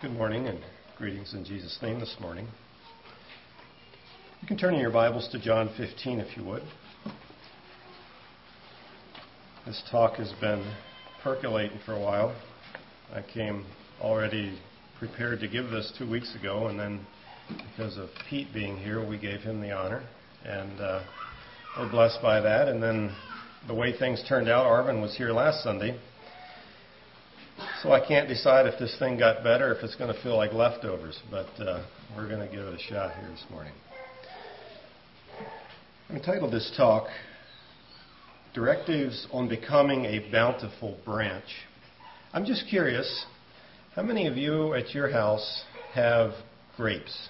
Good morning and greetings in Jesus' name this morning. You can turn in your Bibles to John 15 if you would. This talk has been percolating for a while. I came already prepared to give this two weeks ago, and then because of Pete being here, we gave him the honor, and uh, we're blessed by that. And then the way things turned out, Arvin was here last Sunday so I can't decide if this thing got better, if it's going to feel like leftovers, but uh, we're going to give it a shot here this morning. I entitled this talk, Directives on Becoming a Bountiful Branch. I'm just curious, how many of you at your house have grapes?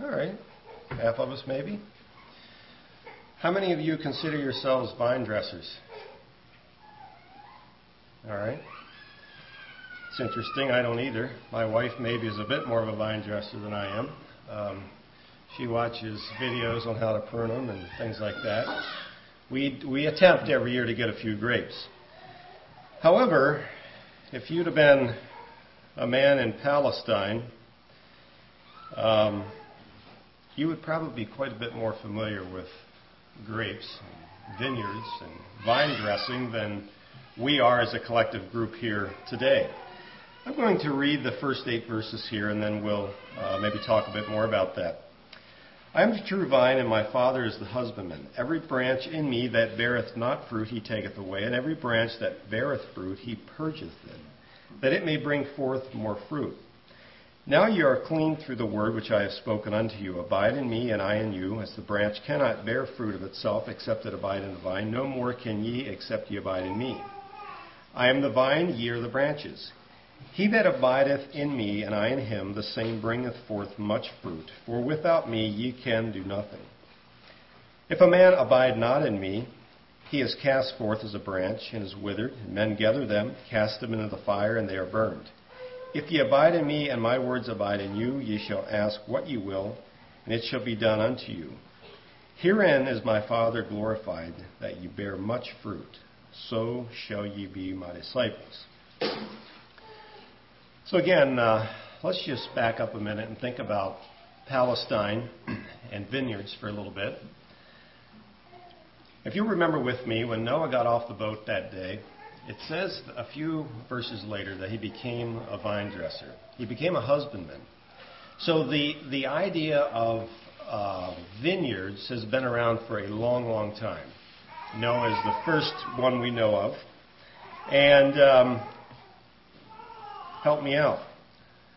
All right, half of us maybe. How many of you consider yourselves vine dressers? All right. It's interesting. I don't either. My wife maybe is a bit more of a vine dresser than I am. Um, she watches videos on how to prune them and things like that. We we attempt every year to get a few grapes. However, if you'd have been a man in Palestine, um, you would probably be quite a bit more familiar with grapes, vineyards, and vine dressing than we are as a collective group here today. I'm going to read the first eight verses here and then we'll uh, maybe talk a bit more about that. I am the true vine, and my Father is the husbandman. Every branch in me that beareth not fruit, he taketh away, and every branch that beareth fruit, he purgeth it, that it may bring forth more fruit. Now ye are clean through the word which I have spoken unto you. Abide in me, and I in you, as the branch cannot bear fruit of itself except it abide in the vine. No more can ye except ye abide in me. I am the vine, ye are the branches. He that abideth in me, and I in him, the same bringeth forth much fruit. For without me ye can do nothing. If a man abide not in me, he is cast forth as a branch, and is withered, and men gather them, cast them into the fire, and they are burned. If ye abide in me, and my words abide in you, ye shall ask what ye will, and it shall be done unto you. Herein is my Father glorified, that ye bear much fruit so shall ye be my disciples. So, again, uh, let's just back up a minute and think about Palestine and vineyards for a little bit. If you remember with me, when Noah got off the boat that day, it says a few verses later that he became a vine dresser. He became a husbandman. So the, the idea of uh, vineyards has been around for a long, long time. Noah is the first one we know of. And um, help me out.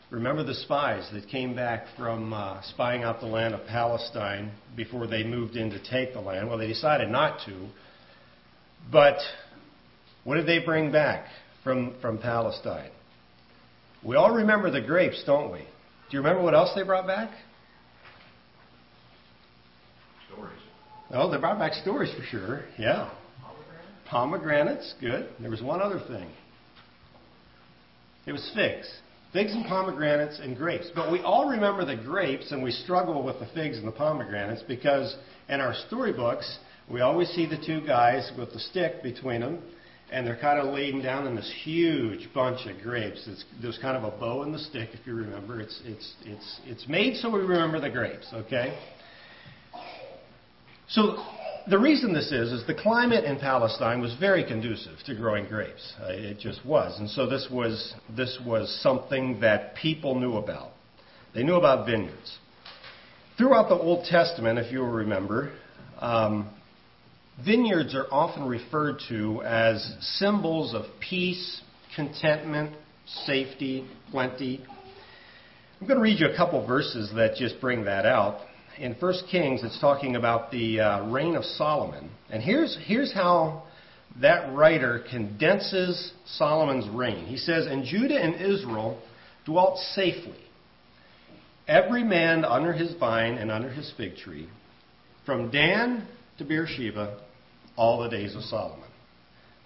Remember the spies that came back from uh, spying out the land of Palestine before they moved in to take the land? Well, they decided not to. But what did they bring back from, from Palestine? We all remember the grapes, don't we? Do you remember what else they brought back? Oh, they brought back stories for sure. Yeah. Pomegranates? Pomegranates, good. There was one other thing. It was figs. Figs and pomegranates and grapes. But we all remember the grapes and we struggle with the figs and the pomegranates because in our storybooks, we always see the two guys with the stick between them and they're kind of laying down in this huge bunch of grapes. It's, there's kind of a bow in the stick, if you remember. It's, it's, it's, it's made so we remember the grapes, okay? So the reason this is is the climate in Palestine was very conducive to growing grapes. Uh, it just was, and so this was this was something that people knew about. They knew about vineyards. Throughout the Old Testament, if you'll remember, um, vineyards are often referred to as symbols of peace, contentment, safety, plenty. I'm going to read you a couple verses that just bring that out in 1 Kings, it's talking about the uh, reign of Solomon. And here's, here's how that writer condenses Solomon's reign. He says, And Judah and Israel dwelt safely, every man under his vine and under his fig tree, from Dan to Beersheba, all the days of Solomon.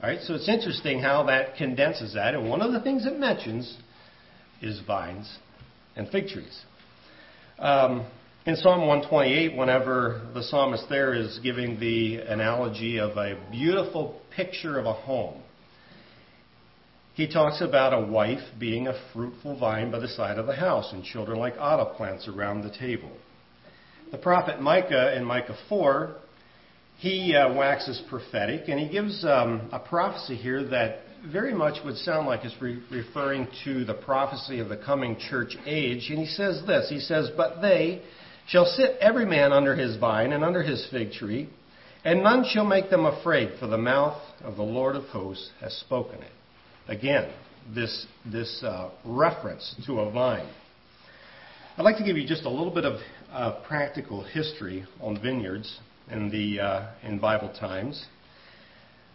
All right, so it's interesting how that condenses that. And one of the things it mentions is vines and fig trees. Um, in Psalm 128, whenever the psalmist there is giving the analogy of a beautiful picture of a home, he talks about a wife being a fruitful vine by the side of the house and children like olive plants around the table. The prophet Micah in Micah 4, he uh, waxes prophetic and he gives um, a prophecy here that very much would sound like it's re- referring to the prophecy of the coming church age. And he says this He says, But they shall sit every man under his vine and under his fig tree, and none shall make them afraid, for the mouth of the Lord of hosts has spoken it. Again, this, this uh, reference to a vine. I'd like to give you just a little bit of uh, practical history on vineyards in, the, uh, in Bible times.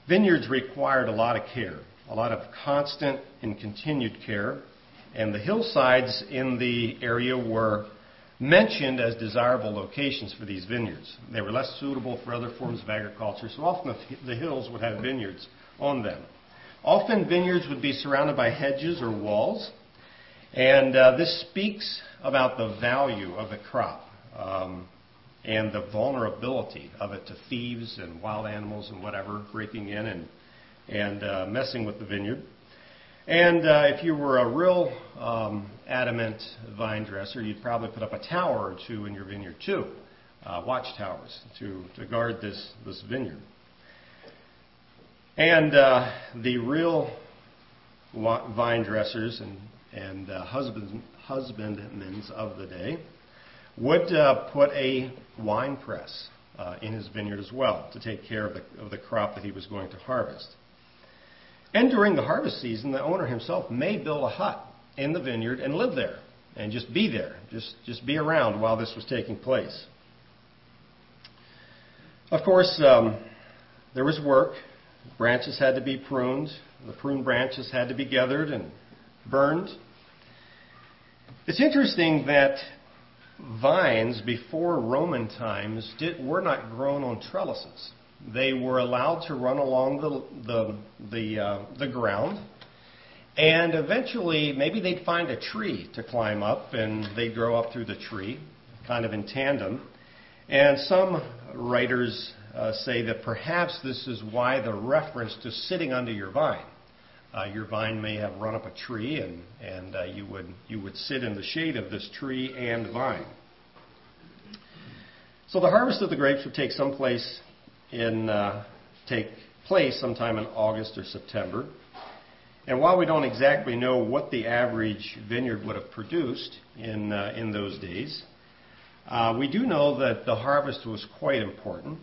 Vineyards required a lot of care, a lot of constant and continued care, and the hillsides in the area were mentioned as desirable locations for these vineyards. They were less suitable for other forms of agriculture, so often the hills would have vineyards on them. Often vineyards would be surrounded by hedges or walls, and uh, this speaks about the value of the crop um, and the vulnerability of it to thieves and wild animals and whatever breaking in and, and uh, messing with the vineyard. And uh, if you were a real um, adamant vine dresser, you'd probably put up a tower or two in your vineyard too, uh, watchtowers to, to guard this, this vineyard. And uh, the real vine dressers and, and uh, husband, husbandmen of the day would uh, put a wine press uh, in his vineyard as well to take care of the, of the crop that he was going to harvest. And during the harvest season, the owner himself may build a hut in the vineyard and live there and just be there, just, just be around while this was taking place. Of course, um, there was work Branches had to be pruned. The pruned branches had to be gathered and burned. It's interesting that vines before Roman times did, were not grown on trellises. They were allowed to run along the, the, the, uh, the ground. And eventually, maybe they'd find a tree to climb up, and they'd grow up through the tree, kind of in tandem. And some writers uh, say that perhaps this is why the reference to sitting under your vine. Uh, your vine may have run up a tree, and, and uh, you, would, you would sit in the shade of this tree and vine. So the harvest of the grapes would take some place in uh, take place sometime in August or September. And while we don't exactly know what the average vineyard would have produced in, uh, in those days, uh, we do know that the harvest was quite important.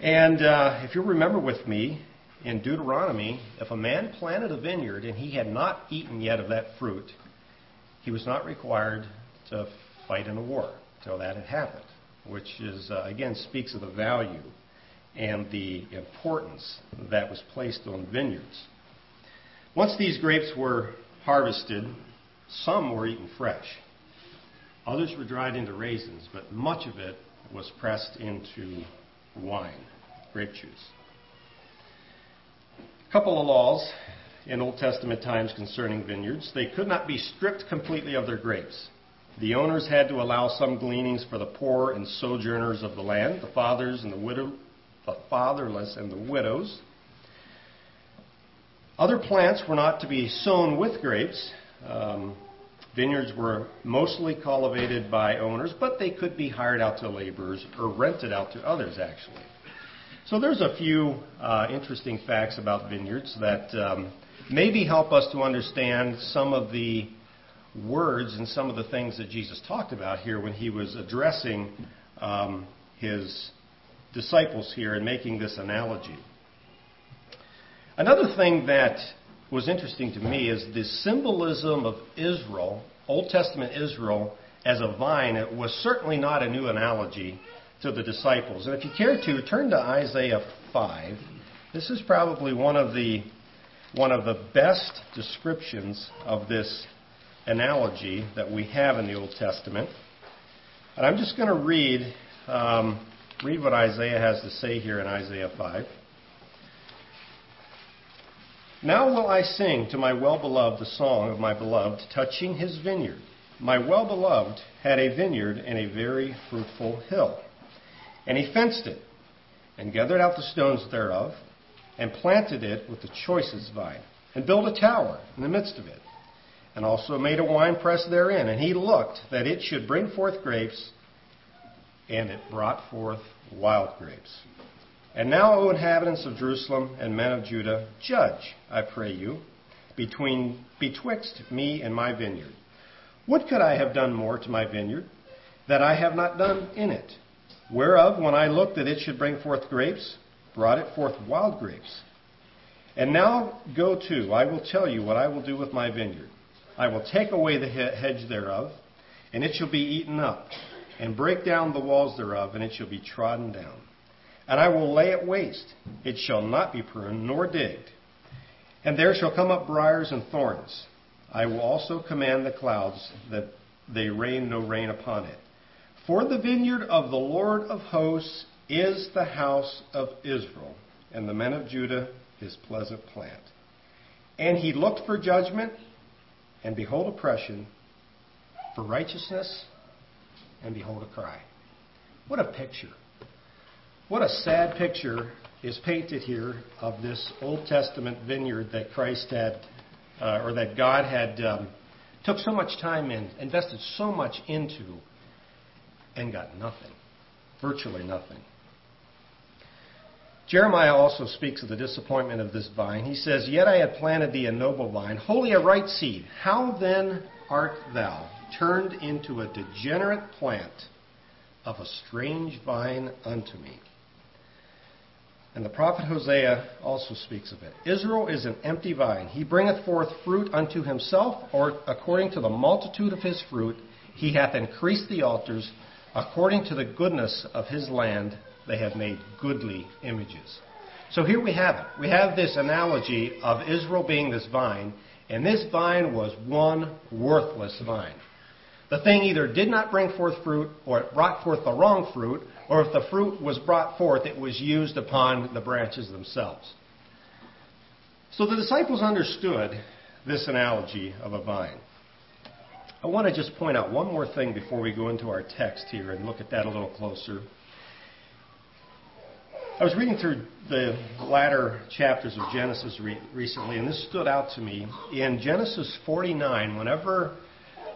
And uh, if you remember with me, in Deuteronomy, if a man planted a vineyard and he had not eaten yet of that fruit, he was not required to fight in a war until that had happened, which is, uh, again, speaks of the value and the importance that was placed on vineyards. Once these grapes were harvested, some were eaten fresh. Others were dried into raisins, but much of it was pressed into wine, grape juice. A couple of laws in Old Testament times concerning vineyards. They could not be stripped completely of their grapes. The owners had to allow some gleanings for the poor and sojourners of the land, the fathers and the widow, the fatherless and the widows. Other plants were not to be sown with grapes. Um, Vineyards were mostly cultivated by owners, but they could be hired out to laborers or rented out to others, actually. So there's a few uh, interesting facts about vineyards that um, maybe help us to understand some of the words and some of the things that Jesus talked about here when he was addressing um, his disciples here in making this analogy. Another thing that was interesting to me is the symbolism of Israel, Old Testament Israel, as a vine. It was certainly not a new analogy to the disciples. And if you care to, turn to Isaiah 5. This is probably one of the one of the best descriptions of this analogy that we have in the Old Testament. And I'm just going to read um, read what Isaiah has to say here in Isaiah 5. Now will I sing to my well beloved the song of my beloved touching his vineyard. My well beloved had a vineyard in a very fruitful hill. And he fenced it, and gathered out the stones thereof, and planted it with the choicest vine. and built a tower in the midst of it, and also made a winepress therein. And he looked that it should bring forth grapes, and it brought forth wild grapes. And now, O inhabitants of Jerusalem and men of Judah, judge, I pray you, between betwixt me and my vineyard. What could I have done more to my vineyard that I have not done in it? Whereof, when I looked that it should bring forth grapes, brought it forth wild grapes. And now go to, I will tell you what I will do with my vineyard. I will take away the hedge thereof, and it shall be eaten up, and break down the walls thereof, and it shall be trodden down. And I will lay it waste, it shall not be pruned nor digged. And there shall come up briers and thorns. I will also command the clouds that they rain no rain upon it. For the vineyard of the Lord of hosts is the house of Israel, and the men of Judah his pleasant plant. And he looked for judgment, and behold oppression, for righteousness, and behold a cry. What a picture. What a sad picture is painted here of this Old Testament vineyard that Christ had, uh, or that God had um, took so much time in, invested so much into, and got nothing. Virtually nothing. Jeremiah also speaks of the disappointment of this vine. He says, Yet I had planted thee a noble vine, wholly a right seed. How then art thou turned into a degenerate plant of a strange vine unto me? And the prophet Hosea also speaks of it. Israel is an empty vine. He bringeth forth fruit unto himself, or according to the multitude of his fruit, he hath increased the altars. According to the goodness of his land, they have made goodly images. So here we have it. We have this analogy of Israel being this vine, and this vine was one worthless vine. The thing either did not bring forth fruit, or it brought forth the wrong fruit, or if the fruit was brought forth, it was used upon the branches themselves. So the disciples understood this analogy of a vine. I want to just point out one more thing before we go into our text here and look at that a little closer. I was reading through the latter chapters of Genesis re- recently, and this stood out to me. In Genesis 49, whenever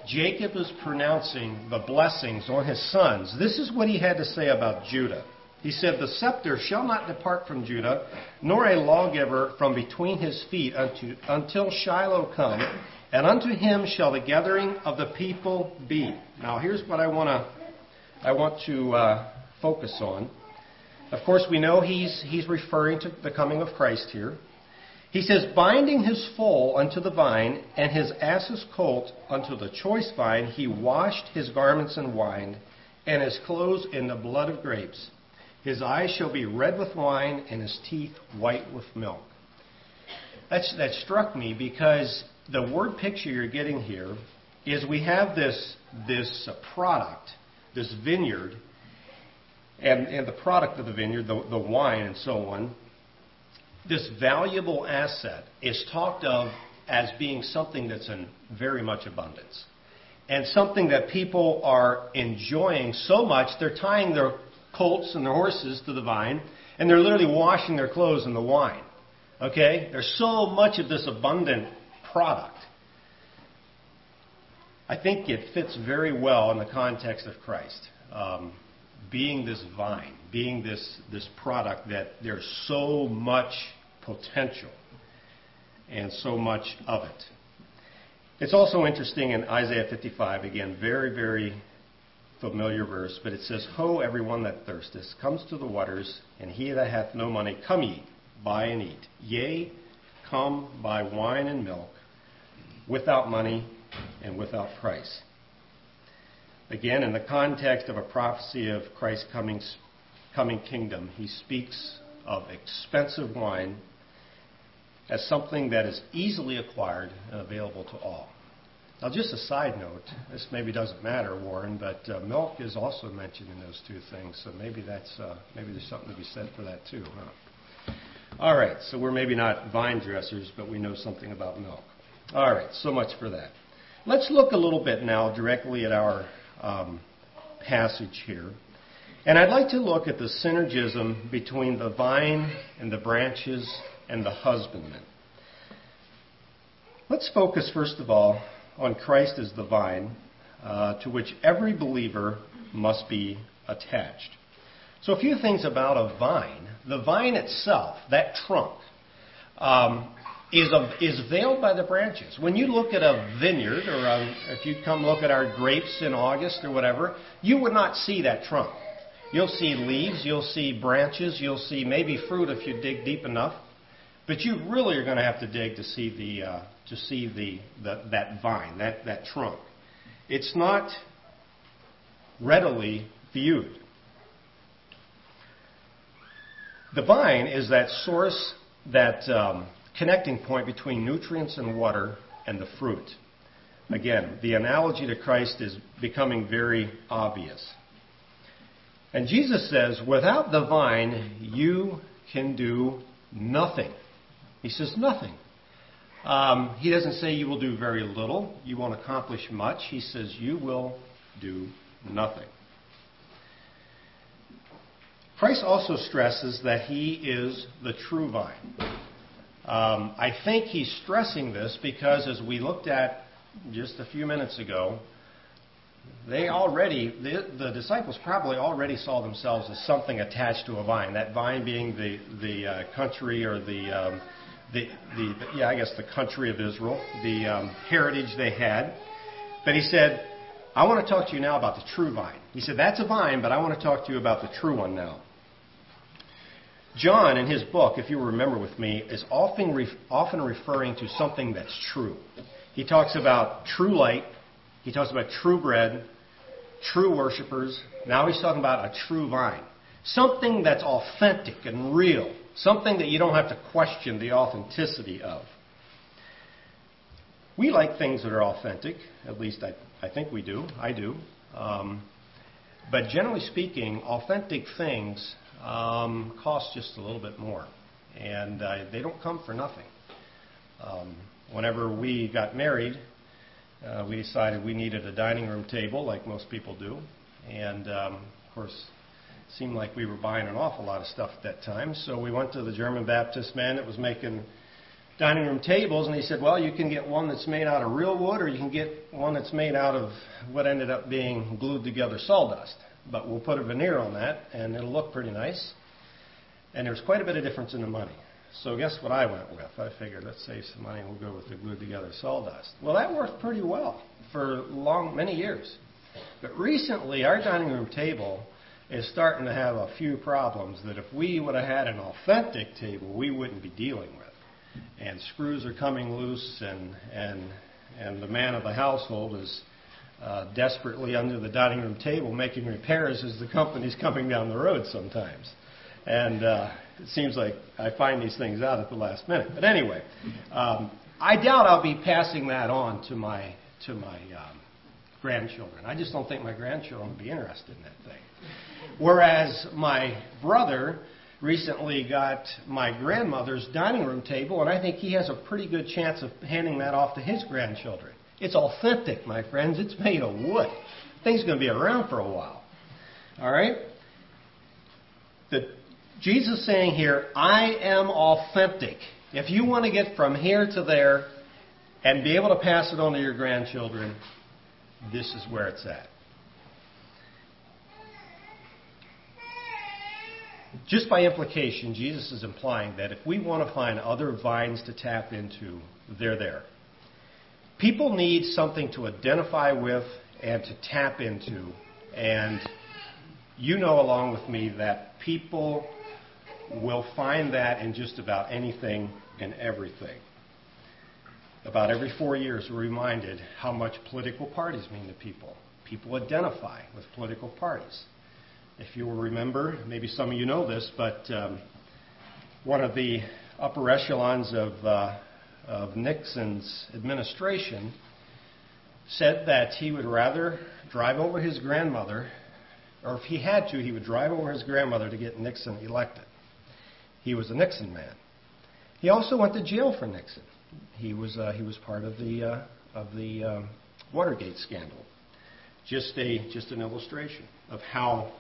Jacob is pronouncing the blessings on his sons, this is what he had to say about Judah. He said, The scepter shall not depart from Judah, nor a lawgiver from between his feet unto, until Shiloh come, and unto him shall the gathering of the people be. Now, here's what I want to I want to uh, focus on. Of course, we know he's he's referring to the coming of Christ here. He says, binding his foal unto the vine, and his ass's colt unto the choice vine, he washed his garments in wine, and his clothes in the blood of grapes. His eyes shall be red with wine, and his teeth white with milk. That's, that struck me because the word picture you're getting here is we have this, this product, this vineyard, and, and the product of the vineyard, the, the wine and so on, this valuable asset is talked of as being something that's in very much abundance. And something that people are enjoying so much, they're tying their colts and their horses to the vine, and they're literally washing their clothes in the wine. Okay? There's so much of this abundant product. I think it fits very well in the context of Christ. Um, being this vine, being this, this product that there's so much potential and so much of it. It's also interesting in Isaiah 55, again, very, very familiar verse, but it says, Ho, everyone that thirsteth, comes to the waters, and he that hath no money, come ye, buy and eat. Yea, come buy wine and milk, without money and without price. Again, in the context of a prophecy of Christ's coming, coming kingdom, he speaks of expensive wine as something that is easily acquired and available to all. Now, just a side note, this maybe doesn't matter, Warren, but uh, milk is also mentioned in those two things, so maybe that's uh, maybe there's something to be said for that too, huh? All right, so we're maybe not vine dressers, but we know something about milk. All right, so much for that. Let's look a little bit now directly at our um, passage here. And I'd like to look at the synergism between the vine and the branches and the husbandman. Let's focus, first of all, on Christ as the vine, uh, to which every believer must be attached. So, a few things about a vine. The vine itself, that trunk, um, is, a, is veiled by the branches. When you look at a vineyard, or a, if you come look at our grapes in August or whatever, you would not see that trunk. You'll see leaves, you'll see branches, you'll see maybe fruit if you dig deep enough, but you really are going to have to dig to see the uh, to see the, the that vine, that that trunk. It's not readily viewed. The vine is that source, that um, connecting point between nutrients and water and the fruit. Again, the analogy to Christ is becoming very obvious. And Jesus says, without the vine, you can do nothing. He says, nothing. Um, he doesn't say you will do very little, you won't accomplish much. He says, you will do nothing. Christ also stresses that he is the true vine. Um, I think he's stressing this because, as we looked at just a few minutes ago, they already, the, the disciples probably already saw themselves as something attached to a vine. That vine being the the uh, country or the, um, the the yeah, I guess the country of Israel, the um, heritage they had. But he said, "I want to talk to you now about the true vine." He said, "That's a vine, but I want to talk to you about the true one now." John, in his book, if you remember with me, is often, re- often referring to something that's true. He talks about true light, he talks about true bread, true worshippers. Now he's talking about a true vine. Something that's authentic and real. Something that you don't have to question the authenticity of. We like things that are authentic. At least I, I think we do. I do. Um, but generally speaking, authentic things um, cost just a little bit more. And uh, they don't come for nothing. Um, whenever we got married, uh, we decided we needed a dining room table, like most people do. And um, of course, seemed like we were buying an awful lot of stuff at that time. So we went to the German Baptist man that was making dining room tables, and he said, Well, you can get one that's made out of real wood, or you can get one that's made out of what ended up being glued together sawdust but we'll put a veneer on that and it'll look pretty nice. And there's quite a bit of difference in the money. So guess what I went with? I figured let's save some money and we'll go with the glued together sawdust. Well, that worked pretty well for long many years. But recently, our dining room table is starting to have a few problems that if we would have had an authentic table, we wouldn't be dealing with. And screws are coming loose, and and and the man of the household is uh, desperately under the dining room table making repairs as the company's coming down the road sometimes. And uh, it seems like I find these things out at the last minute. But anyway, um, I doubt I'll be passing that on to my to my um, grandchildren. I just don't think my grandchildren would be interested in that thing. Whereas my brother recently got my grandmother's dining room table, and I think he has a pretty good chance of handing that off to his grandchildren. It's authentic, my friends. It's made of wood. Thing's going to be around for a while. All right? The, Jesus saying here, I am authentic. If you want to get from here to there and be able to pass it on to your grandchildren, this is where it's at. Just by implication, Jesus is implying that if we want to find other vines to tap into, they're there. People need something to identify with and to tap into. And you know, along with me, that people will find that in just about anything and everything. About every four years, we're reminded how much political parties mean to people. People identify with political parties. If you will remember, maybe some of you know this, but um, one of the upper echelons of uh, of Nixon's administration said that he would rather drive over his grandmother, or if he had to, he would drive over his grandmother to get Nixon elected. He was a Nixon man. He also went to jail for Nixon. He was uh, he was part of the uh, of the um, Watergate scandal. Just a just an illustration of how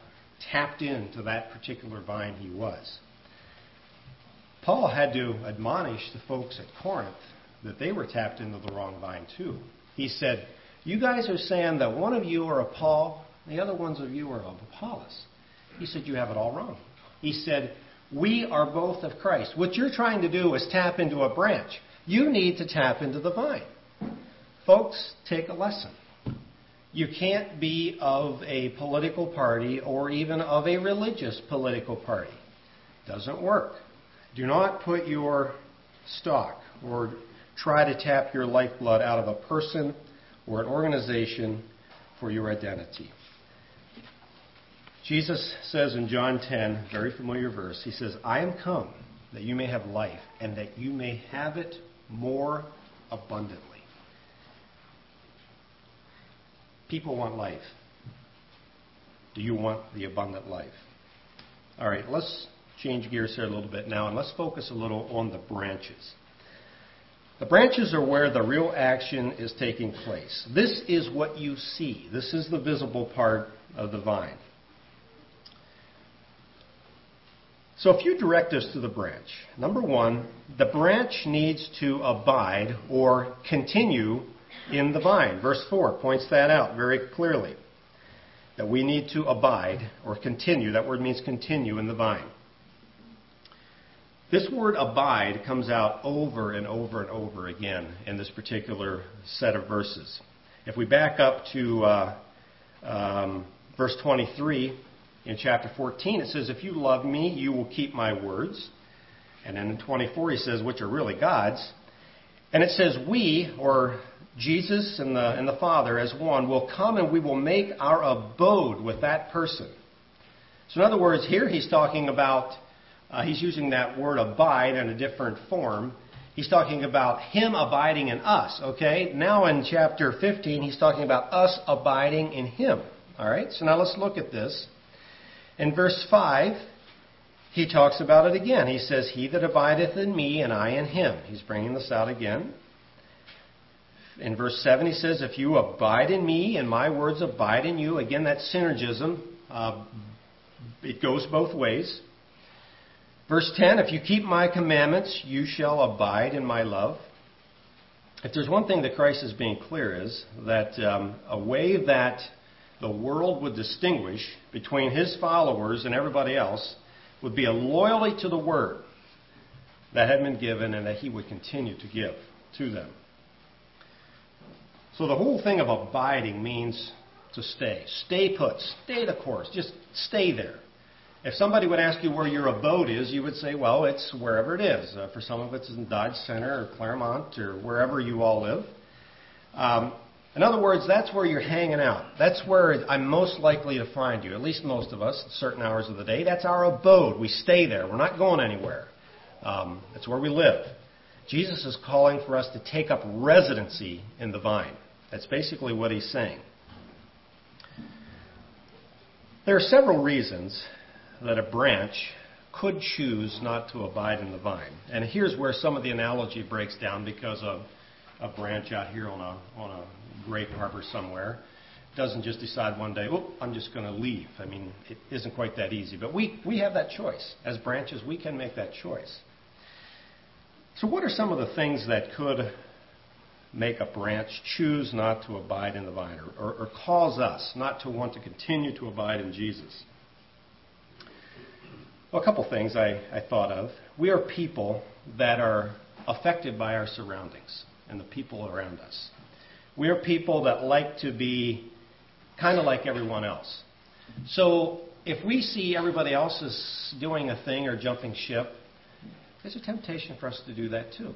tapped into that particular vine he was. Paul had to admonish the folks at Corinth that they were tapped into the wrong vine too. He said, You guys are saying that one of you are of Paul, the other ones of you are of Apollos. He said, You have it all wrong. He said, We are both of Christ. What you're trying to do is tap into a branch. You need to tap into the vine. Folks, take a lesson. You can't be of a political party or even of a religious political party. Doesn't work. Do not put your stock or try to tap your lifeblood out of a person or an organization for your identity. Jesus says in John 10, very familiar verse, he says, I am come that you may have life and that you may have it more abundantly. People want life. Do you want the abundant life? All right, let's change gears here a little bit now and let's focus a little on the branches. The branches are where the real action is taking place. This is what you see. This is the visible part of the vine. So, a few directives to the branch. Number one, the branch needs to abide or continue in the vine. Verse 4 points that out very clearly. That we need to abide or continue. That word means continue in the vine. This word abide comes out over and over and over again in this particular set of verses. If we back up to uh, um, verse 23 in chapter 14, it says, If you love me, you will keep my words. And then in 24, he says, Which are really God's. And it says, We, or Jesus and the, and the Father as one, will come and we will make our abode with that person. So, in other words, here he's talking about, uh, he's using that word abide in a different form. He's talking about him abiding in us, okay? Now in chapter 15, he's talking about us abiding in him. All right? So now let's look at this. In verse 5, he talks about it again. He says, He that abideth in me and I in him. He's bringing this out again. In verse 7, he says, If you abide in me and my words abide in you, again, that synergism, uh, it goes both ways. Verse 10, If you keep my commandments, you shall abide in my love. If there's one thing that Christ is being clear is that um, a way that the world would distinguish between his followers and everybody else would be a loyalty to the word that had been given and that he would continue to give to them. So the whole thing of abiding means to stay. Stay put. Stay the course. Just stay there. If somebody would ask you where your abode is, you would say, well, it's wherever it is. Uh, for some of us, it's in Dodge Center or Claremont or wherever you all live. Um, in other words, that's where you're hanging out. That's where I'm most likely to find you, at least most of us, at certain hours of the day. That's our abode. We stay there. We're not going anywhere. Um, that's where we live. Jesus is calling for us to take up residency in the vine. That's basically what he's saying. There are several reasons that a branch could choose not to abide in the vine. And here's where some of the analogy breaks down because a branch out here on a, on a grape harbor somewhere doesn't just decide one day, oh, I'm just going to leave. I mean, it isn't quite that easy. But we, we have that choice. As branches, we can make that choice. So, what are some of the things that could make a branch choose not to abide in the vine or, or, or cause us not to want to continue to abide in Jesus? Well, a couple things I, I thought of. We are people that are affected by our surroundings and the people around us. We are people that like to be kind of like everyone else. So if we see everybody else is doing a thing or jumping ship, there's a temptation for us to do that too.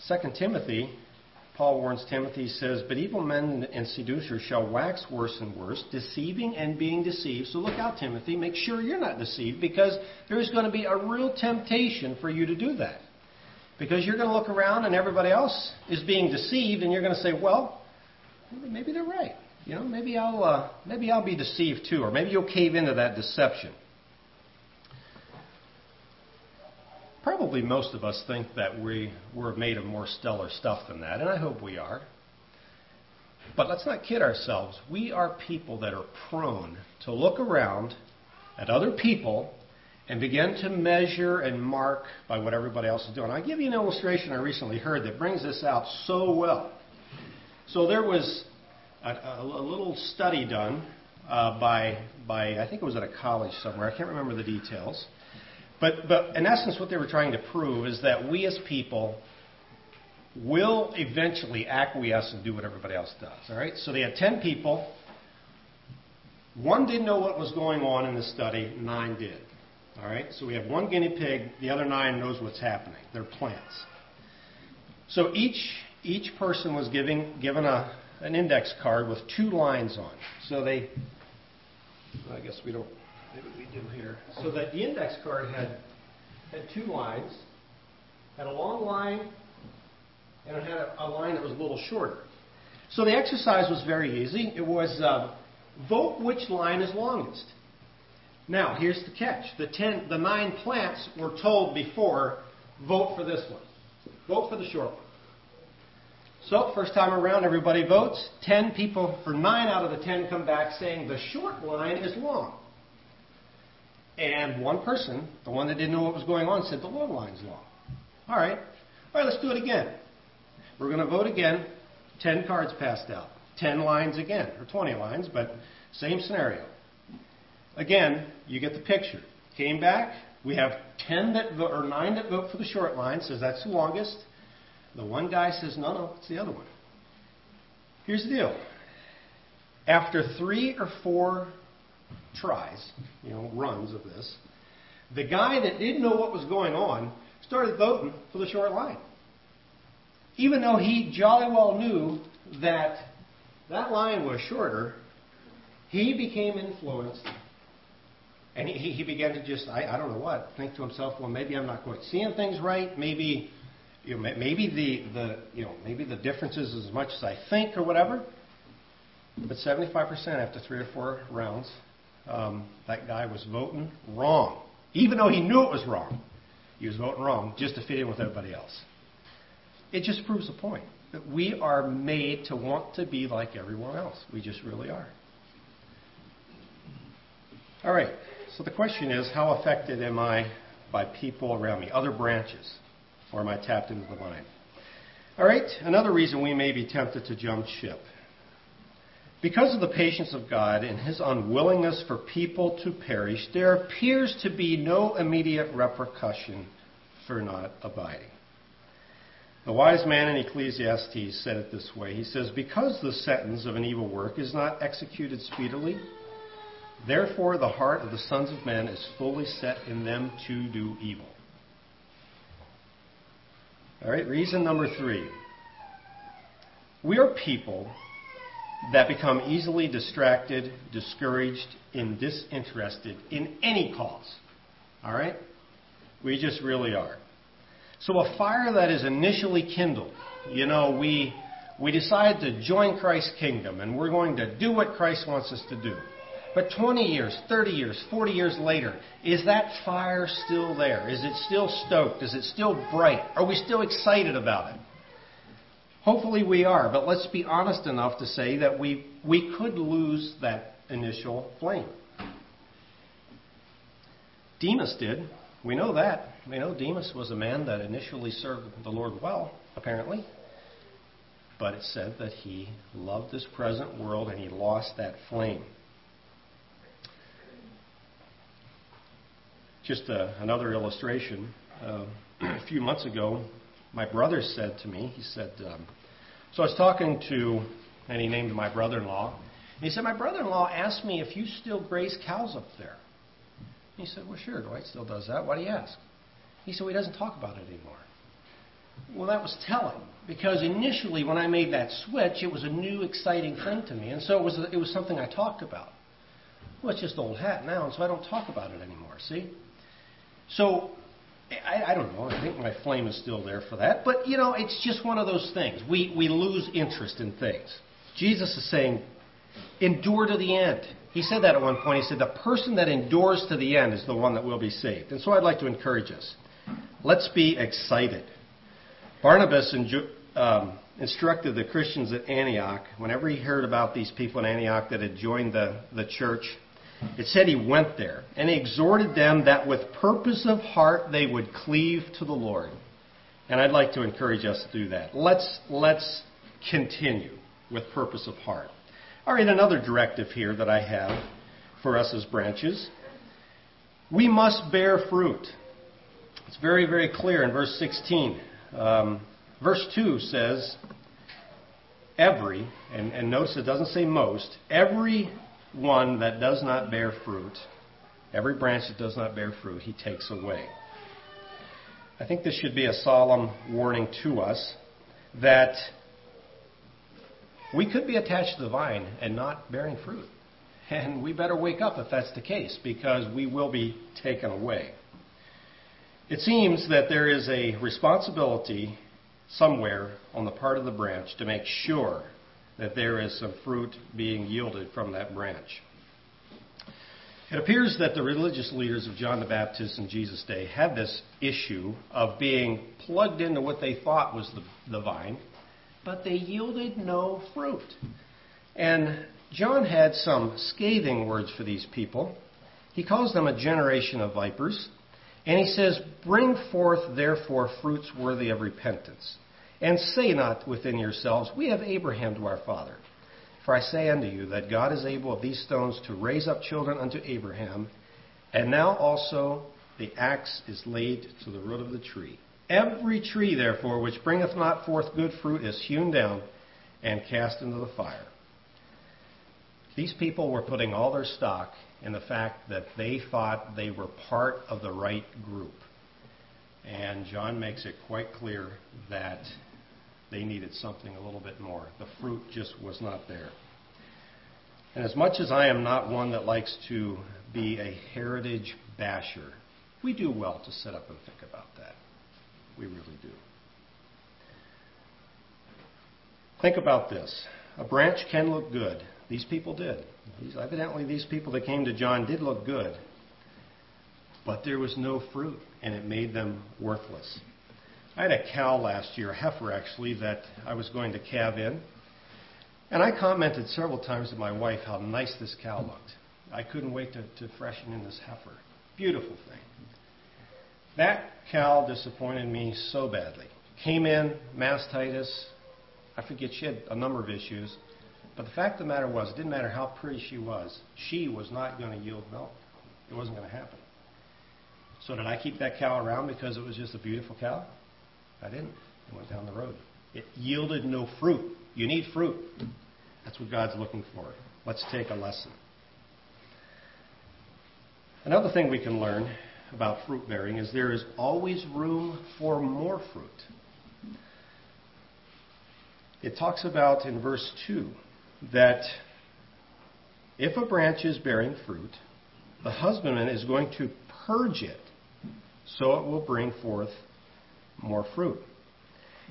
Second Timothy, Paul warns Timothy, he says, But evil men and seducers shall wax worse and worse, deceiving and being deceived. So look out, Timothy. Make sure you're not deceived because there's going to be a real temptation for you to do that. Because you're going to look around and everybody else is being deceived, and you're going to say, Well, maybe they're right. You know, maybe I'll, uh, maybe I'll be deceived too, or maybe you'll cave into that deception. Probably most of us think that we, we're made of more stellar stuff than that, and I hope we are. But let's not kid ourselves. We are people that are prone to look around at other people and begin to measure and mark by what everybody else is doing. I'll give you an illustration I recently heard that brings this out so well. So there was a, a, a little study done uh, by, by, I think it was at a college somewhere. I can't remember the details. But, but in essence, what they were trying to prove is that we as people will eventually acquiesce and do what everybody else does. All right? So they had 10 people. One didn't know what was going on in the study, nine did. All right? So we have one guinea pig, the other nine knows what's happening. They're plants. So each, each person was giving, given a, an index card with two lines on. So they, I guess we don't, we do here. So that the index card had, had two lines, had a long line, and it had a, a line that was a little shorter. So the exercise was very easy. It was uh, vote which line is longest. Now, here's the catch. The, ten, the nine plants were told before, vote for this one. Vote for the short one. So, first time around, everybody votes. Ten people, for nine out of the ten, come back saying the short line is long. And one person, the one that didn't know what was going on, said the long line's long. All right. All right, let's do it again. We're going to vote again. Ten cards passed out. Ten lines again, or 20 lines, but same scenario. Again, you get the picture. Came back. We have 10 that vote, or 9 that vote for the short line, says that's the longest. The one guy says, no, no, it's the other one. Here's the deal. After three or four tries, you know, runs of this, the guy that didn't know what was going on started voting for the short line. Even though he jolly well knew that that line was shorter, he became influenced and he, he began to just, I, I don't know what, think to himself, well, maybe I'm not quite seeing things right. Maybe, you know, maybe the, the, you know, maybe the difference is as much as I think or whatever. But 75% after three or four rounds, um, that guy was voting wrong. Even though he knew it was wrong, he was voting wrong just to fit in with everybody else. It just proves the point that we are made to want to be like everyone else. We just really are. All right. So the question is how affected am I by people around me, other branches, or am I tapped into the vine? All right, another reason we may be tempted to jump ship. Because of the patience of God and his unwillingness for people to perish, there appears to be no immediate repercussion for not abiding. The wise man in Ecclesiastes said it this way He says, Because the sentence of an evil work is not executed speedily, Therefore, the heart of the sons of men is fully set in them to do evil. All right, reason number three. We are people that become easily distracted, discouraged, and disinterested in any cause. All right? We just really are. So a fire that is initially kindled, you know, we we decide to join Christ's kingdom and we're going to do what Christ wants us to do. But 20 years, 30 years, 40 years later, is that fire still there? Is it still stoked? Is it still bright? Are we still excited about it? Hopefully we are, but let's be honest enough to say that we, we could lose that initial flame. Demas did. We know that. We know Demas was a man that initially served the Lord well, apparently. But it said that he loved this present world and he lost that flame. Just a, uh, another illustration. Uh, a few months ago, my brother said to me, he said, um, so I was talking to, and he named my brother in law. He said, My brother in law asked me if you still graze cows up there. He said, Well, sure, Dwight still does that. Why do you ask? He said, Well, he doesn't talk about it anymore. Well, that was telling because initially when I made that switch, it was a new, exciting thing to me, and so it was it was something I talked about. Well, it's just old hat now, and so I don't talk about it anymore. See, so I, I, don't know. I think my flame is still there for that. But, you know, it's just one of those things. We, we lose interest in things. Jesus is saying, endure to the end. He said that at one point. He said, the person that endures to the end is the one that will be saved. And so I'd like to encourage us. Let's be excited. Barnabas um, instructed the Christians at Antioch, whenever he heard about these people in Antioch that had joined the, the church, It said he went there and he exhorted them that with purpose of heart they would cleave to the Lord. And I'd like to encourage us to do that. Let's, let's continue with purpose of heart. All right, another directive here that I have for us as branches. We must bear fruit. It's very, very clear in verse 16. Um, verse 2 says, Every, and, and notice it doesn't say most, every one that does not bear fruit, every branch that does not bear fruit, he takes away. I think this should be a solemn warning to us that we could be attached to the vine and not bearing fruit. And we better wake up if that's the case, because we will be taken away. It seems that there is a responsibility somewhere on the part of the branch to make sure that there is some fruit being yielded from that branch. It appears that the religious leaders of John the Baptist in Jesus' day had this issue of being plugged into what they thought was the, the vine, but they yielded no fruit. And John had some scathing words for these people. He calls them a generation of vipers, and he says, Bring forth therefore fruits worthy of repentance. And say not within yourselves, We have Abraham to our father. For I say unto you that God is able of these stones to raise up children unto Abraham. And now also the axe is laid to the root of the tree. Every tree, therefore, which bringeth not forth good fruit is hewn down and cast into the fire. These people were putting all their stock in the fact that they thought they were part of the right group. And John makes it quite clear that they needed something a little bit more. The fruit just was not there. And as much as I am not one that likes to be a heritage basher, we do well to sit up and think about that. We really do. Think about this. A branch can look good. These people did. These, evidently, these people that came to John did look good. But there was no fruit, and it made them worthless. I had a cow last year, a heifer actually, that I was going to calve in. And I commented several times to my wife how nice this cow looked. I couldn't wait to, to freshen in this heifer. Beautiful thing. That cow disappointed me so badly. Came in, mastitis. I forget, she had a number of issues. But the fact of the matter was, it didn't matter how pretty she was, she was not going to yield milk. It wasn't going to happen. So did I keep that cow around because it was just a beautiful cow? I didn't. It went down the road. It yielded no fruit. You need fruit. That's what God's looking for. Let's take a lesson. Another thing we can learn about fruit bearing is there is always room for more fruit. It talks about in verse 2 that if a branch is bearing fruit, the husbandman is going to purge it so it will bring forth more fruit.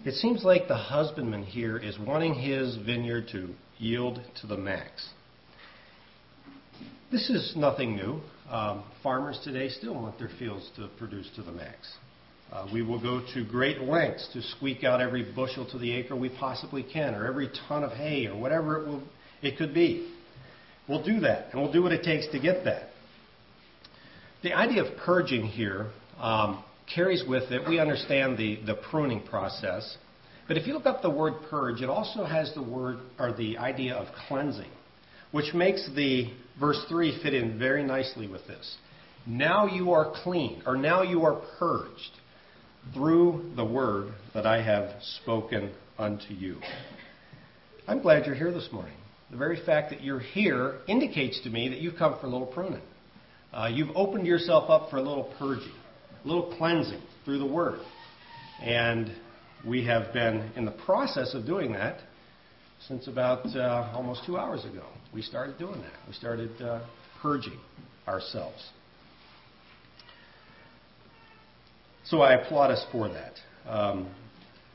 It seems like the husbandman here is wanting his vineyard to yield to the max. This is nothing new. Um, farmers today still want their fields to produce to the max. Uh, we will go to great lengths to squeak out every bushel to the acre we possibly can, or every ton of hay, or whatever it, will, it could be. We'll do that, and we'll do what it takes to get that. The idea of purging here um, carries with it, we understand the, the pruning process. But if you look up the word purge, it also has the word or the idea of cleansing, which makes the verse 3 fit in very nicely with this. Now you are clean, or now you are purged through the word that I have spoken unto you. I'm glad you're here this morning. The very fact that you're here indicates to me that you've come for a little pruning. Uh, you've opened yourself up for a little purging little cleansing through the Word. And we have been in the process of doing that since about uh, almost two hours ago. We started doing that. We started uh, purging ourselves. So I applaud us for that. Um,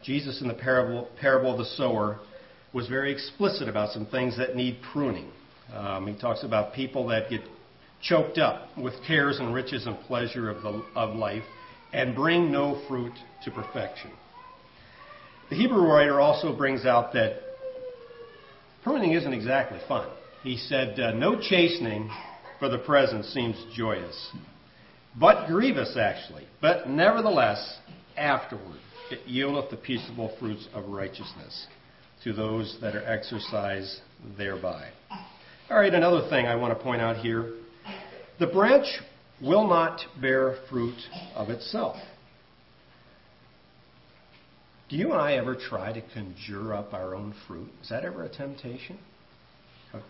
Jesus in the parable, parable of the sower was very explicit about some things that need pruning. Um, he talks about people that get choked up with cares and riches and pleasure of, the, of life, and bring no fruit to perfection. The Hebrew writer also brings out that pruning isn't exactly fun. He said, uh, No chastening for the present seems joyous, but grievous actually. But nevertheless, afterward it yieldeth the peaceable fruits of righteousness to those that are exercised thereby. All right, another thing I want to point out here the branch will not bear fruit of itself. Do you and I ever try to conjure up our own fruit? Is that ever a temptation?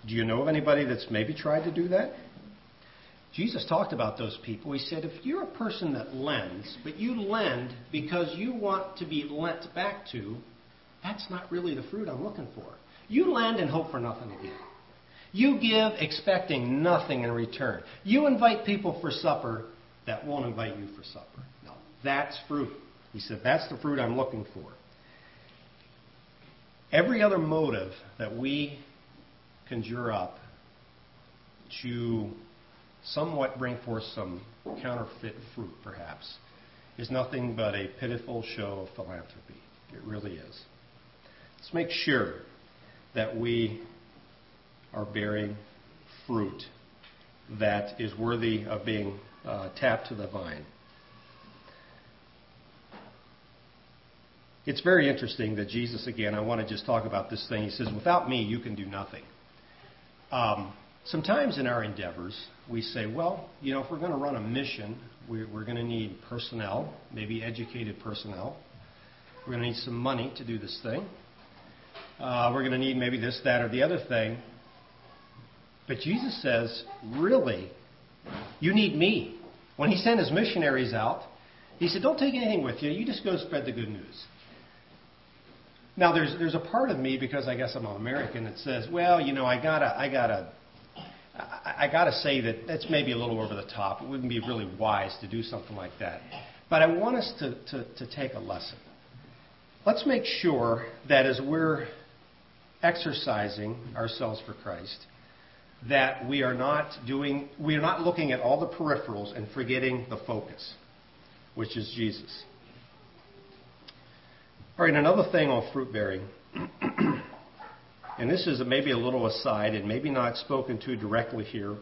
Do you know of anybody that's maybe tried to do that? Jesus talked about those people. He said, if you're a person that lends, but you lend because you want to be lent back to, that's not really the fruit I'm looking for. You lend and hope for nothing again. You give expecting nothing in return. You invite people for supper that won't invite you for supper. No, that's fruit. He said, that's the fruit I'm looking for. Every other motive that we conjure up to somewhat bring forth some counterfeit fruit, perhaps, is nothing but a pitiful show of philanthropy. It really is. Let's make sure that we are bearing fruit that is worthy of being uh, tapped to the vine. It's very interesting that Jesus, again, I want to just talk about this thing. He says, Without me, you can do nothing. Um, sometimes in our endeavors, we say, well, you know, if we're going to run a mission, we're, we're going to need personnel, maybe educated personnel. We're going to need some money to do this thing. Uh, we're going to need maybe this, that, or the other thing. But Jesus says, really, you need me. When he sent his missionaries out, he said, don't take anything with you. You just go spread the good news. Now, there's, there's a part of me, because I guess I'm an American, that says, well, you know, I gotta, I gotta I, got to say that that's maybe a little over the top. It wouldn't be really wise to do something like that. But I want us to, to, to take a lesson. Let's make sure that as we're exercising ourselves for Christ, that we are not doing, we are not looking at all the peripherals and forgetting the focus, which is Jesus. All right, another thing on fruit bearing. and this is maybe a little aside and maybe not spoken to directly here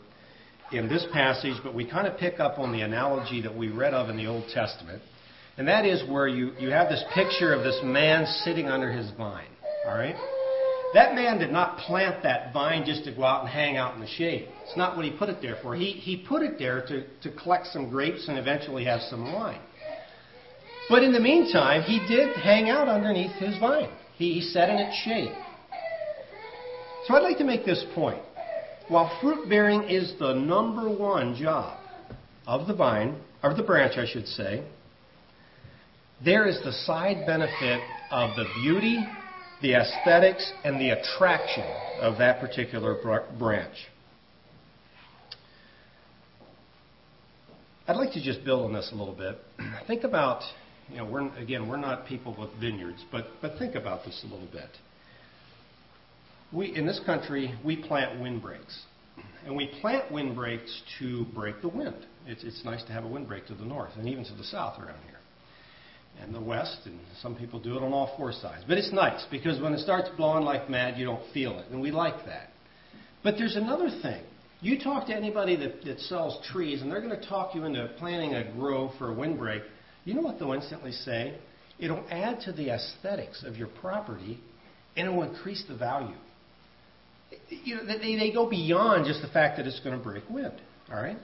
in this passage, but we kind of pick up on the analogy that we read of in the Old Testament. And that is where you, you have this picture of this man sitting under his vine. All right? That man did not plant that vine just to go out and hang out in the shade. It's not what he put it there for. He, he put it there to, to collect some grapes and eventually have some wine. But in the meantime, he did hang out underneath his vine. He, he sat in its shade. So I'd like to make this point. While fruit bearing is the number one job of the vine, or the branch, I should say, there is the side benefit of the beauty, the aesthetics, and the attraction of that particular branch. I'd like to just build on this a little bit. Think about, you know, we're, again, we're not people with vineyards, but, but think about this a little bit we, in this country, we plant windbreaks. And we plant windbreaks to break the wind. It's, it's nice to have a windbreak to the north and even to the south around here. And the west, and some people do it on all four sides. But it's nice because when it starts blowing like mad, you don't feel it. And we like that. But there's another thing. You talk to anybody that, that sells trees, and they're going to talk you into planting a grove for a windbreak. You know what they'll instantly say? It'll add to the aesthetics of your property, and it will increase the value you know, they, they go beyond just the fact that it's going to break wind. All right?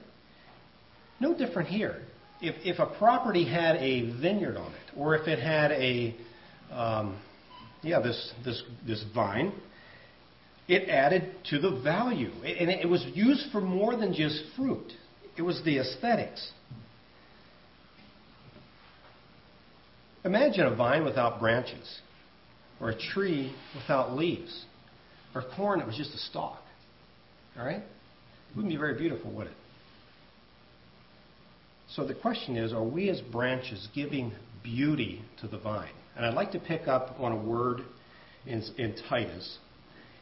No different here. If, if a property had a vineyard on it, or if it had a, um, yeah, this, this, this vine, it added to the value. And it was used for more than just fruit, it was the aesthetics. Imagine a vine without branches, or a tree without leaves or corn that was just a stalk. All right? It wouldn't be very beautiful, would it? So the question is are we as branches giving beauty to the vine? And I'd like to pick up on a word in, in Titus.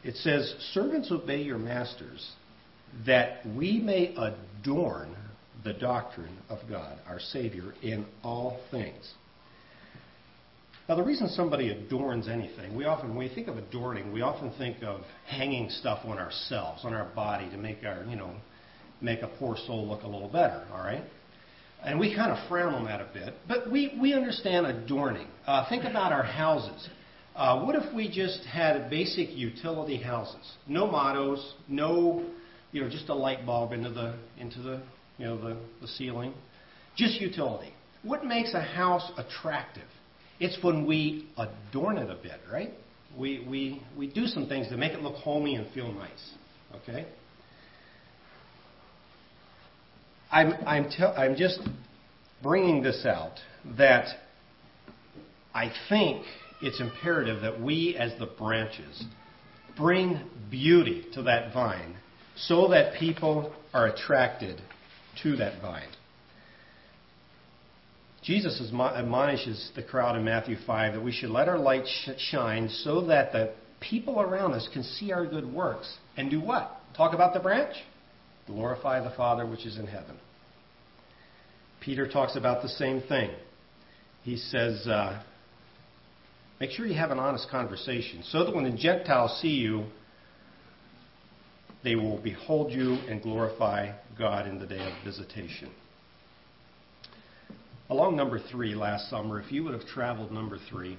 It says, Servants obey your masters, that we may adorn the doctrine of God, our Savior, in all things. Now, the reason somebody adorns anything, we often, when we think of adorning, we often think of hanging stuff on ourselves, on our body, to make our, you know, make a poor soul look a little better, all right? And we kind of frown on that a bit, but we, we understand adorning. Uh, think about our houses. Uh, what if we just had basic utility houses? No mottos, no, you know, just a light bulb into the, into the, you know, the, the ceiling. Just utility. What makes a house attractive? It's when we adorn it a bit, right? We, we, we do some things to make it look homey and feel nice. Okay? I'm, I'm, te- I'm just bringing this out that I think it's imperative that we, as the branches, bring beauty to that vine so that people are attracted to that vine. Jesus admonishes the crowd in Matthew 5 that we should let our light shine so that the people around us can see our good works and do what? Talk about the branch? Glorify the Father which is in heaven. Peter talks about the same thing. He says, uh, make sure you have an honest conversation so that when the Gentiles see you, they will behold you and glorify God in the day of visitation. Along number three last summer, if you would have traveled number three,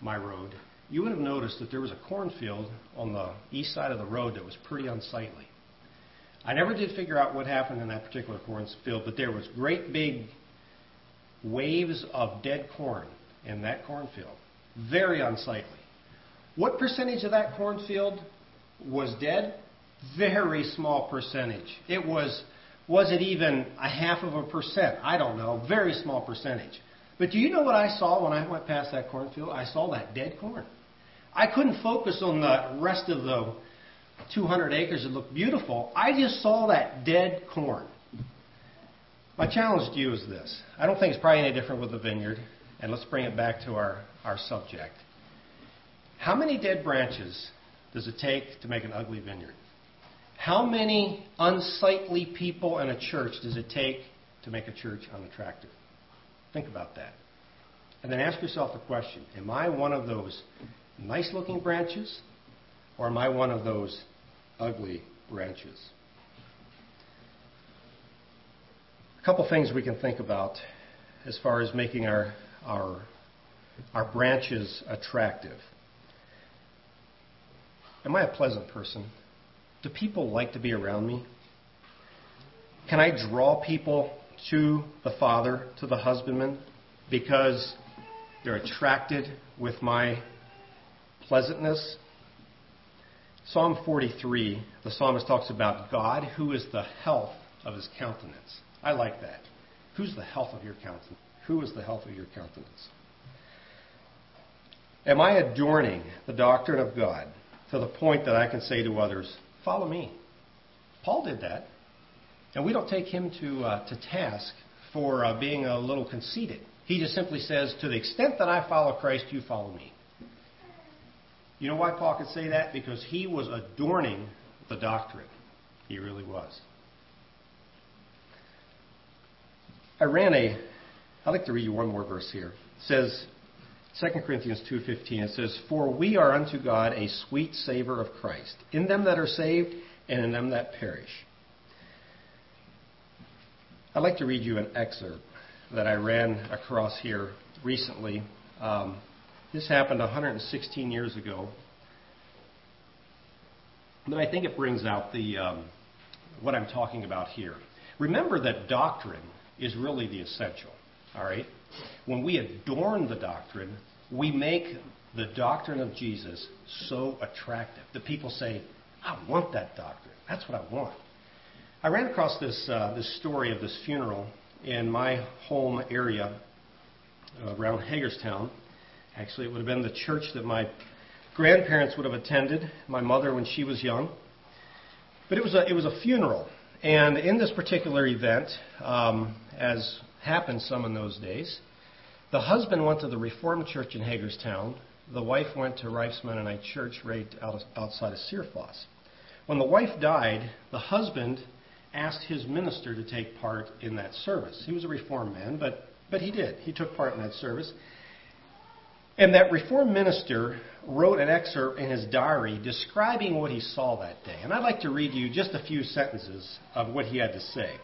my road, you would have noticed that there was a cornfield on the east side of the road that was pretty unsightly. I never did figure out what happened in that particular cornfield, but there was great big waves of dead corn in that cornfield. Very unsightly. What percentage of that cornfield was dead? Very small percentage. It was was it even a half of a percent? I don't know. Very small percentage. But do you know what I saw when I went past that cornfield? I saw that dead corn. I couldn't focus on the rest of the 200 acres that looked beautiful. I just saw that dead corn. My challenge to you is this. I don't think it's probably any different with the vineyard. And let's bring it back to our, our subject. How many dead branches does it take to make an ugly vineyard? How many unsightly people in a church does it take to make a church unattractive? Think about that. And then ask yourself the question Am I one of those nice looking branches, or am I one of those ugly branches? A couple things we can think about as far as making our, our, our branches attractive. Am I a pleasant person? Do people like to be around me? Can I draw people to the father, to the husbandman, because they're attracted with my pleasantness? Psalm 43, the psalmist talks about God who is the health of his countenance. I like that. Who's the health of your countenance? Who is the health of your countenance? Am I adorning the doctrine of God to the point that I can say to others, Follow me. Paul did that. And we don't take him to, uh, to task for uh, being a little conceited. He just simply says, To the extent that I follow Christ, you follow me. You know why Paul could say that? Because he was adorning the doctrine. He really was. I ran a. I'd like to read you one more verse here. It says, 2 Corinthians 2:15 it says for we are unto God a sweet savor of Christ in them that are saved and in them that perish. I'd like to read you an excerpt that I ran across here recently. Um, this happened 116 years ago, but I think it brings out the um, what I'm talking about here. Remember that doctrine is really the essential. All right? When we adorn the doctrine, we make the doctrine of Jesus so attractive that people say, I want that doctrine. That's what I want. I ran across this, uh, this story of this funeral in my home area uh, around Hagerstown. Actually, it would have been the church that my grandparents would have attended, my mother when she was young. But it was a, it was a funeral. And in this particular event, um, as happened some in those days, the husband went to the Reformed Church in Hagerstown. The wife went to Reiff's Mennonite Church right outside of Cearfoss. When the wife died, the husband asked his minister to take part in that service. He was a Reformed man, but, but he did. He took part in that service. And that Reformed minister wrote an excerpt in his diary describing what he saw that day. And I'd like to read you just a few sentences of what he had to say.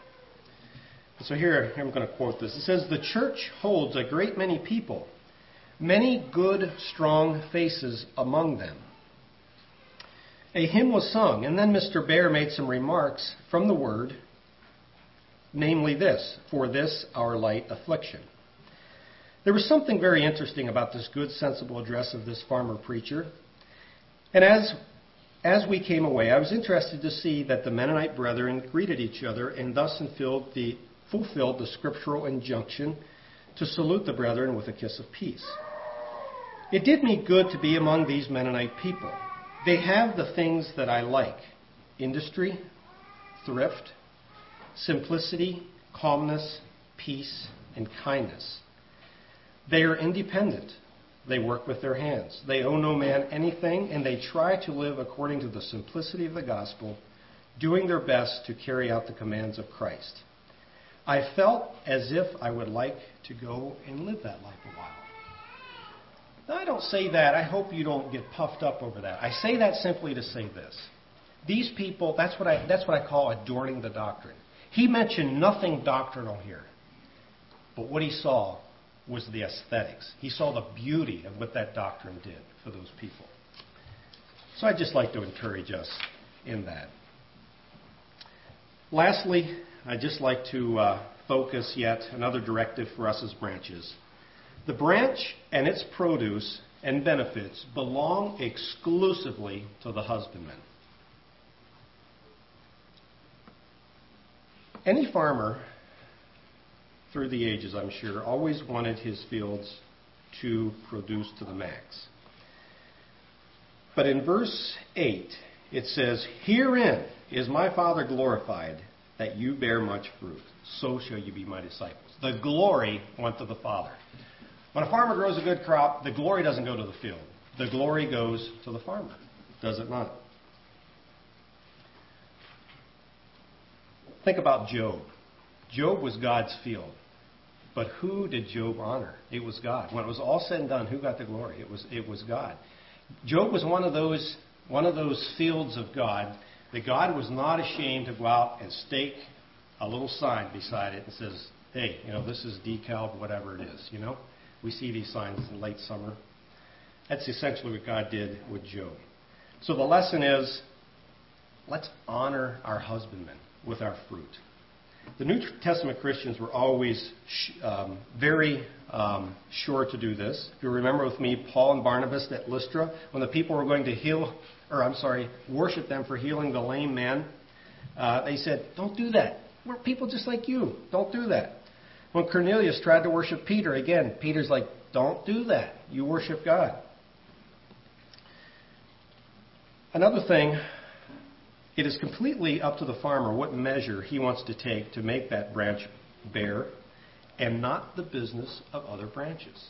So here, here I'm going to quote this. It says, The church holds a great many people, many good, strong faces among them. A hymn was sung, and then Mr. Bear made some remarks from the word, namely this For this our light affliction. There was something very interesting about this good, sensible address of this farmer preacher. And as, as we came away, I was interested to see that the Mennonite brethren greeted each other and thus fulfilled the, fulfilled the scriptural injunction to salute the brethren with a kiss of peace. It did me good to be among these Mennonite people. They have the things that I like industry, thrift, simplicity, calmness, peace, and kindness. They are independent. They work with their hands. They owe no man anything, and they try to live according to the simplicity of the gospel, doing their best to carry out the commands of Christ. I felt as if I would like to go and live that life a while. Now, I don't say that. I hope you don't get puffed up over that. I say that simply to say this. These people, that's what I, that's what I call adorning the doctrine. He mentioned nothing doctrinal here. But what he saw was the aesthetics. He saw the beauty of what that doctrine did for those people. So I'd just like to encourage us in that. Lastly, I'd just like to uh, focus yet another directive for us as branches. The branch and its produce and benefits belong exclusively to the husbandman. Any farmer through the ages, I'm sure, always wanted his fields to produce to the max. But in verse 8, it says, Herein is my Father glorified, that you bear much fruit. So shall you be my disciples. The glory went to the Father. When a farmer grows a good crop, the glory doesn't go to the field. The glory goes to the farmer, does it not? Think about Job. Job was God's field. But who did Job honor? It was God. When it was all said and done, who got the glory? It was, it was God. Job was one of those one of those fields of God that God was not ashamed to go out and stake a little sign beside it and says, "Hey, you know, this is DeKalb, whatever it is." You know, we see these signs in late summer. That's essentially what God did with Job. So the lesson is, let's honor our husbandmen with our fruit. The New Testament Christians were always um, very um, sure to do this. If you remember with me, Paul and Barnabas at Lystra, when the people were going to heal, or I'm sorry, worship them for healing the lame man, uh, they said, Don't do that. We're people just like you. Don't do that. When Cornelius tried to worship Peter, again, Peter's like, Don't do that. You worship God. Another thing it is completely up to the farmer what measure he wants to take to make that branch bear and not the business of other branches.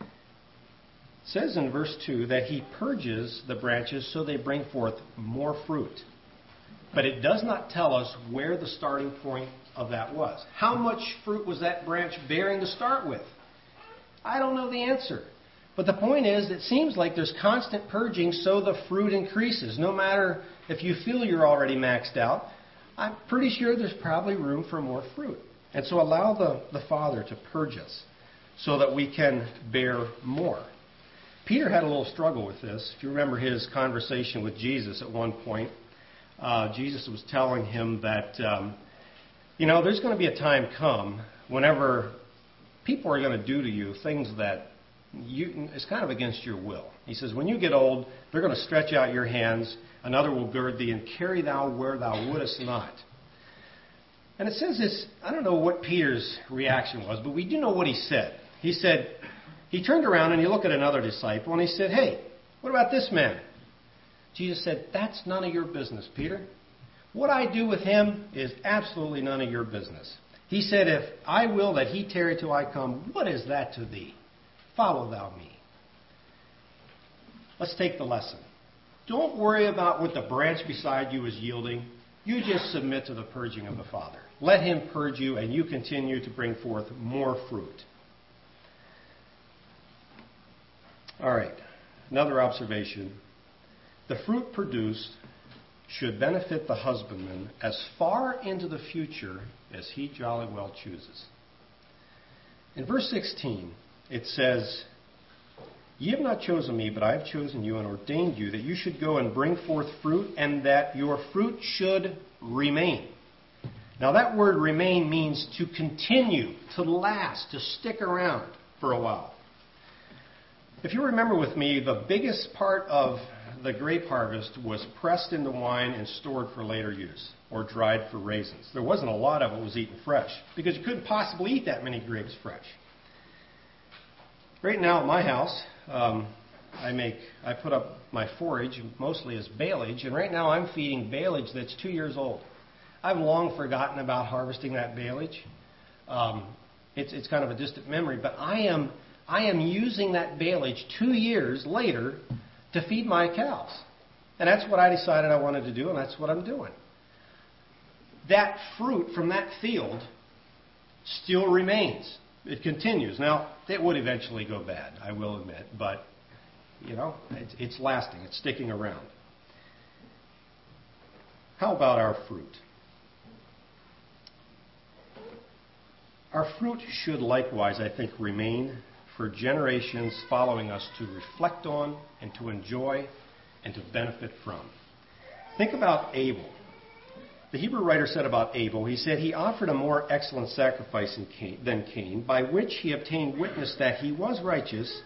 It says in verse 2 that he purges the branches so they bring forth more fruit. But it does not tell us where the starting point of that was. How much fruit was that branch bearing to start with? I don't know the answer. But the point is, it seems like there's constant purging so the fruit increases. No matter if you feel you're already maxed out, I'm pretty sure there's probably room for more fruit. And so allow the, the Father to purge us so that we can bear more. Peter had a little struggle with this. If you remember his conversation with Jesus at one point, uh, Jesus was telling him that, um, you know, there's going to be a time come whenever people are going to do to you things that you, it's kind of against your will. He says, When you get old, they're going to stretch out your hands, another will gird thee, and carry thou where thou wouldest not. And it says this, I don't know what Peter's reaction was, but we do know what he said. He said, he turned around and he looked at another disciple and he said, Hey, what about this man? Jesus said, That's none of your business, Peter. What I do with him is absolutely none of your business. He said, If I will that he tarry till I come, what is that to thee? Follow thou me. Let's take the lesson. Don't worry about what the branch beside you is yielding. You just submit to the purging of the Father. Let Him purge you, and you continue to bring forth more fruit. All right. Another observation. The fruit produced should benefit the husbandman as far into the future as he jolly well chooses. In verse 16, it says, Ye have not chosen me, but I have chosen you and ordained you that you should go and bring forth fruit, and that your fruit should remain. Now, that word remain means to continue, to last, to stick around for a while. If you remember with me, the biggest part of the grape harvest was pressed into wine and stored for later use, or dried for raisins. There wasn't a lot of it was eaten fresh, because you couldn't possibly eat that many grapes fresh. Right now at my house, um, I make I put up my forage mostly as baleage, and right now I'm feeding baleage that's two years old. I've long forgotten about harvesting that baleage. Um, it's, it's kind of a distant memory, but I am I am using that baleage two years later to feed my cows, and that's what I decided I wanted to do, and that's what I'm doing. That fruit from that field still remains. It continues. Now, it would eventually go bad, I will admit, but you know, it's, it's lasting, it's sticking around. How about our fruit? Our fruit should likewise, I think, remain for generations following us to reflect on and to enjoy and to benefit from. Think about Abel. The Hebrew writer said about Abel, he said, He offered a more excellent sacrifice than Cain, by which he obtained witness that he was righteous,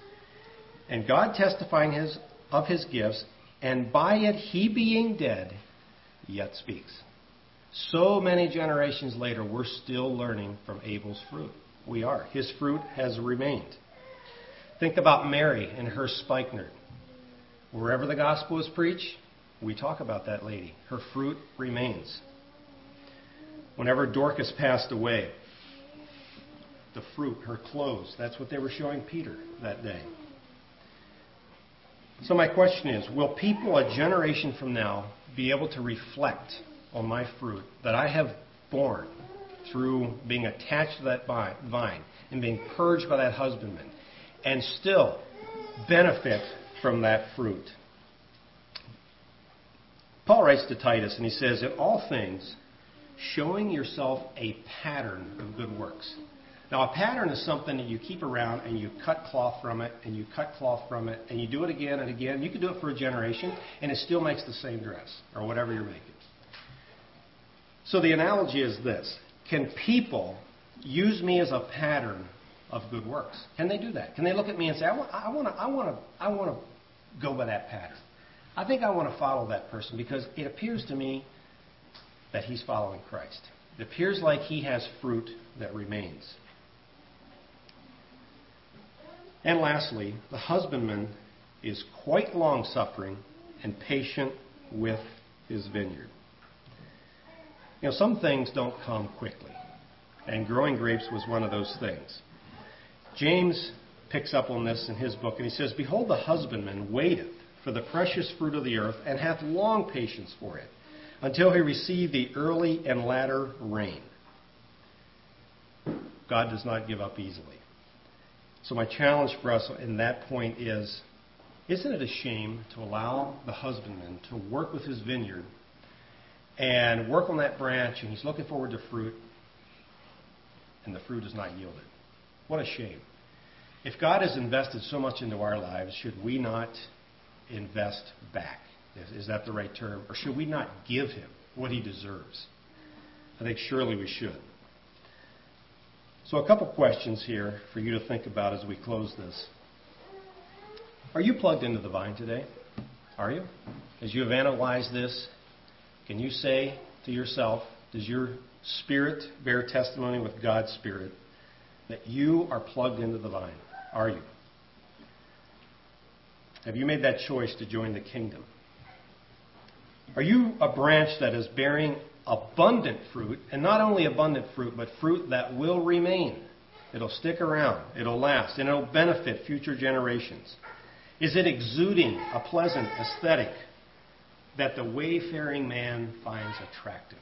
and God testifying his, of his gifts, and by it he being dead, yet speaks. So many generations later, we're still learning from Abel's fruit. We are. His fruit has remained. Think about Mary and her spikenard. Wherever the gospel is preached, we talk about that lady. Her fruit remains. Whenever Dorcas passed away, the fruit, her clothes, that's what they were showing Peter that day. So, my question is Will people a generation from now be able to reflect on my fruit that I have borne through being attached to that vine and being purged by that husbandman and still benefit from that fruit? Paul writes to Titus and he says, In all things, showing yourself a pattern of good works. Now, a pattern is something that you keep around and you cut cloth from it and you cut cloth from it and you do it again and again. You can do it for a generation and it still makes the same dress or whatever you're making. So the analogy is this Can people use me as a pattern of good works? Can they do that? Can they look at me and say, I want, I want to, I want to, I want to go by that pattern? I think I want to follow that person because it appears to me that he's following Christ. It appears like he has fruit that remains. And lastly, the husbandman is quite long suffering and patient with his vineyard. You know, some things don't come quickly, and growing grapes was one of those things. James picks up on this in his book, and he says, Behold, the husbandman waiteth for the precious fruit of the earth, and hath long patience for it until he received the early and latter rain. God does not give up easily. So, my challenge for us in that point is isn't it a shame to allow the husbandman to work with his vineyard and work on that branch and he's looking forward to fruit and the fruit is not yielded? What a shame. If God has invested so much into our lives, should we not invest back? Is, that the right term? Or should we not give him what he deserves? I think surely we should. So, a couple questions here for you to think about as we close this. Are you plugged into the vine today? Are you? As you have analyzed this, can you say to yourself, does your spirit bear testimony with God's spirit that you are plugged into the vine? Are you? Have you made that choice to join the kingdom? Are you a branch that is bearing abundant fruit, and not only abundant fruit, but fruit that will remain? It'll stick around, it'll last, and it'll benefit future generations. Is it exuding a pleasant aesthetic that the wayfaring man finds attractive?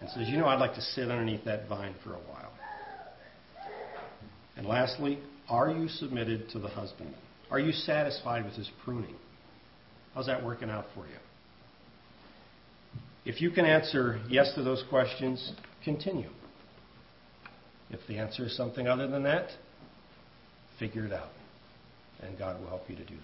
And says, you know, I'd like to sit underneath that vine for a while. And lastly, are you submitted to the husbandman? Are you satisfied with His pruning? How's that working out for you? If you can answer yes to those questions, continue. If the answer is something other than that, figure it out. And God will help you to do that.